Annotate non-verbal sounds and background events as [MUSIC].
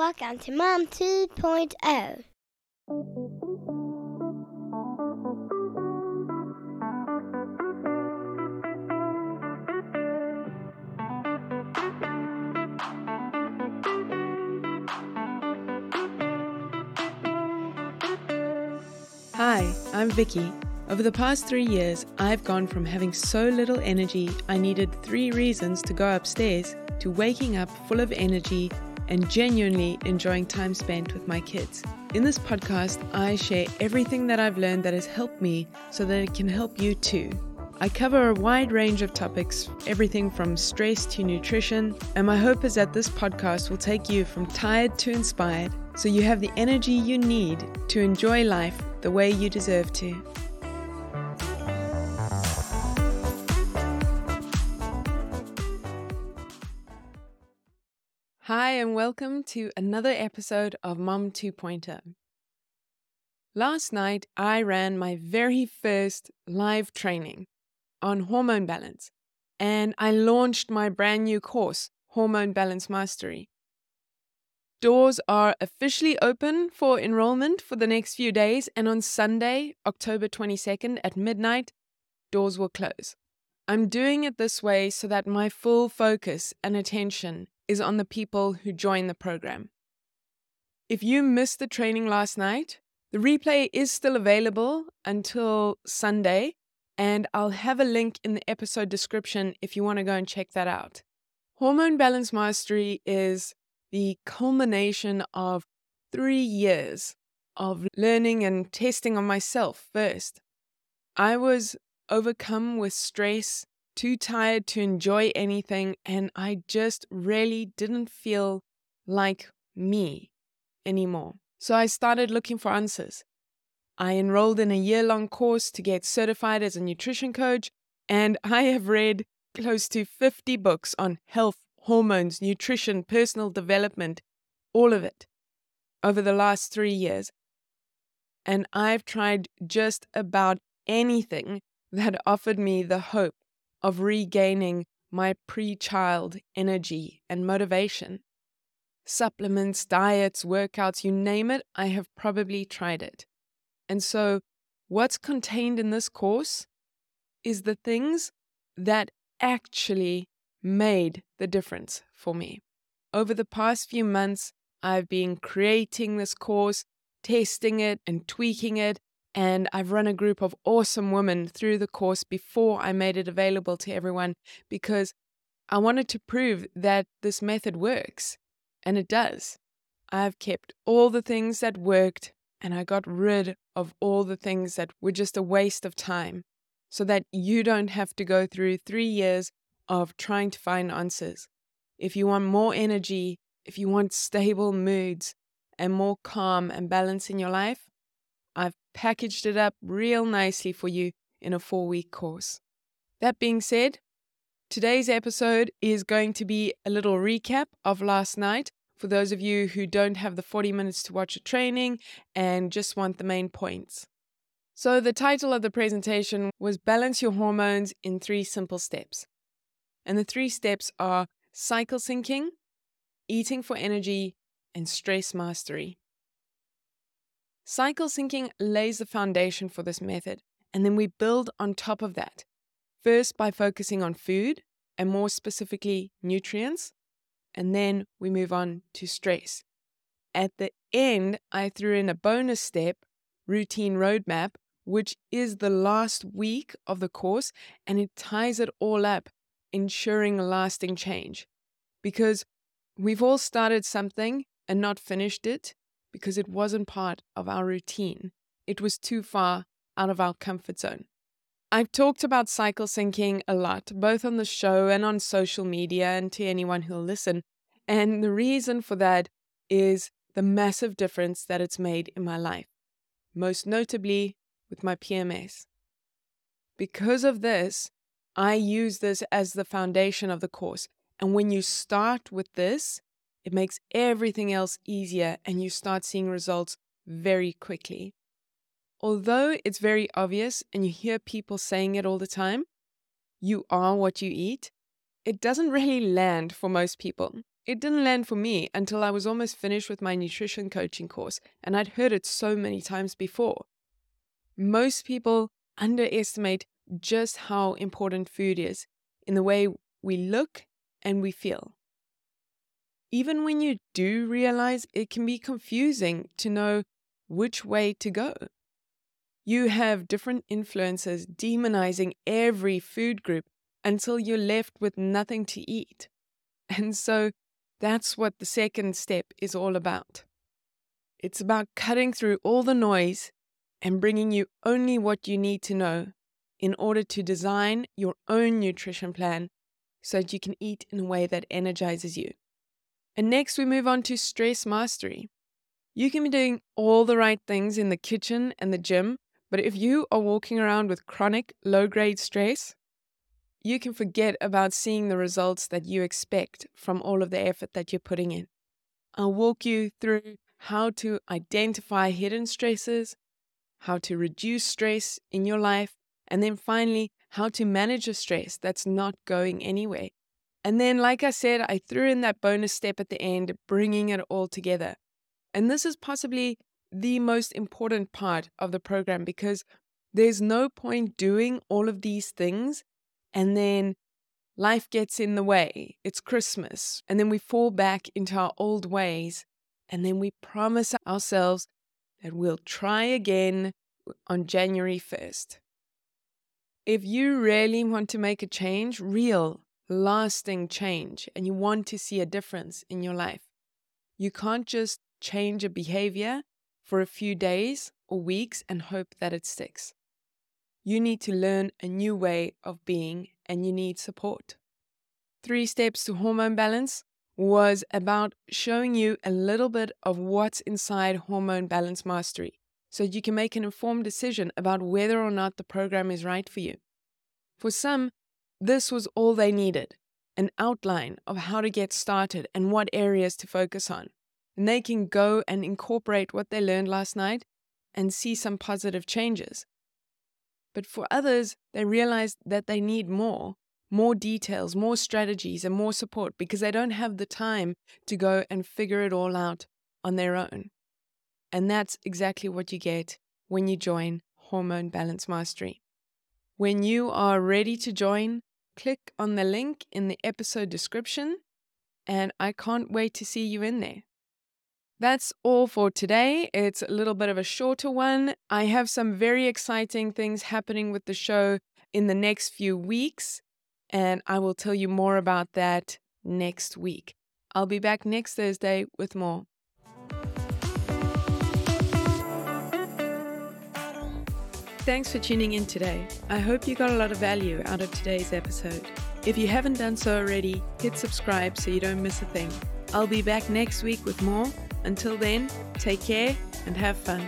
Welcome to Mom 2.0. Hi, I'm Vicky. Over the past three years, I've gone from having so little energy I needed three reasons to go upstairs to waking up full of energy and genuinely enjoying time spent with my kids. In this podcast, I share everything that I've learned that has helped me so that it can help you too. I cover a wide range of topics, everything from stress to nutrition, and my hope is that this podcast will take you from tired to inspired so you have the energy you need to enjoy life the way you deserve to. Hi, and welcome to another episode of Mom 2.0. Last night, I ran my very first live training on hormone balance, and I launched my brand new course, Hormone Balance Mastery. Doors are officially open for enrollment for the next few days, and on Sunday, October 22nd at midnight, doors will close. I'm doing it this way so that my full focus and attention is on the people who join the program. If you missed the training last night, the replay is still available until Sunday, and I'll have a link in the episode description if you want to go and check that out. Hormone Balance Mastery is the culmination of three years of learning and testing on myself first. I was overcome with stress, too tired to enjoy anything, and I just really didn't feel like me anymore. So I started looking for answers. I enrolled in a year long course to get certified as a nutrition coach, and [LAUGHS] I have read close to 50 books on health hormones, nutrition, personal development, all of it over the last three years. And I've tried just about anything that offered me the hope of regaining my pre child energy and motivation. Supplements, diets, workouts, you name it, I have probably tried it. And so, what's contained in this course is the things that actually made the difference for me. Over the past few months, I've been creating this course, testing it, and tweaking it. And I've run a group of awesome women through the course before I made it available to everyone because I wanted to prove that this method works. And it does. I've kept all the things that worked and I got rid of all the things that were just a waste of time so that you don't have to go through three years of trying to find answers. If you want more energy, if you want stable moods and more calm and balance in your life, packaged it up real nicely for you in a four week course. That being said, today's episode is going to be a little recap of last night for those of you who don't have the 40 minutes to watch a training and just want the main points. So, the title of the presentation was Balance Your Hormones in Three Simple Steps. And the three steps are cycle syncing, eating for energy, and stress mastery. Cycle syncing lays the foundation for this method, and then we build on top of that. First, by focusing on food, and more specifically, nutrients, and then we move on to stress. At the end, I threw in a bonus step, routine roadmap, which is the last week of the course, and it ties it all up ensuring lasting change. Because we've all started something and not finished it because it wasn't part of our routine. It was too far out of our comfort zone. I've talked about cycle syncing a lot, both on the show and on social media, and to anyone who'll listen. And the reason for that is the massive difference that it's made in my life, most notably with my PMS. Because of this, I use this as the foundation of the course. And when you start with this, it makes everything else easier and you start seeing results very quickly. Although it's very obvious and you hear people saying it all the time, you are what you eat, it doesn't really land for most people. it didn't land for me until I was almost finished with my nutrition coaching course, and I'd heard it so many times before. Most people underestimate just how important food is in the way we look and we feel. Even when you do realize it can be confusing to know which way to go. You have different influences demonizing every food group until you're left with nothing to eat. And so that's what the second step is all about. It's about cutting through all the noise and bringing you only what you need to know in order to design your own nutrition plan so that you can eat in a way that energizes you. And next, we move on to stress mastery. You can be doing all the right things in the kitchen and the gym, but if you are walking around with chronic low grade stress, you can forget about seeing the results that you expect from all of the effort that you're putting in. I'll walk you through how to identify hidden stresses, how to reduce stress in your life, and then finally, how to manage a stress that's not going anywhere. And then, like I said, I threw in that bonus step at the end, bringing it all together. And this is possibly the most important part of the program because there's no point doing all of these things and then life gets in the way. It's Christmas. And then we fall back into our old ways. And then we promise ourselves that we'll try again on January 1st. If you really want to make a change, real, lasting change, and you want to see a difference in your life, you can't just change a behavior for a few days or weeks and hope that it sticks. You need to learn a new way of being and you need support. Three Steps to Hormone Balance was about showing you a little bit of what's inside Hormone Balance Mastery so you can make an informed decision about whether or not the program is right for you. For some, this was all they needed an outline of how to get started and what areas to focus on. And they can go and incorporate what they learned last night and see some positive changes. But for others, they realize that they need more, more details, more strategies, and more support because they don't have the time to go and figure it all out on their own. And that's exactly what you get when you join Hormone Balance Mastery. When you are ready to join, click on the link in the episode description, and I can't wait to see you in there. That's all for today. It's a little bit of a shorter one. I have some very exciting things happening with the show in the next few weeks, and I will tell you more about that next week. I'll be back next Thursday with more. Thanks for tuning in today. I hope you got a lot of value out of today's episode. If you haven't done so already, hit subscribe so you don't miss a thing. I'll be back next week with more until then, take care and have fun.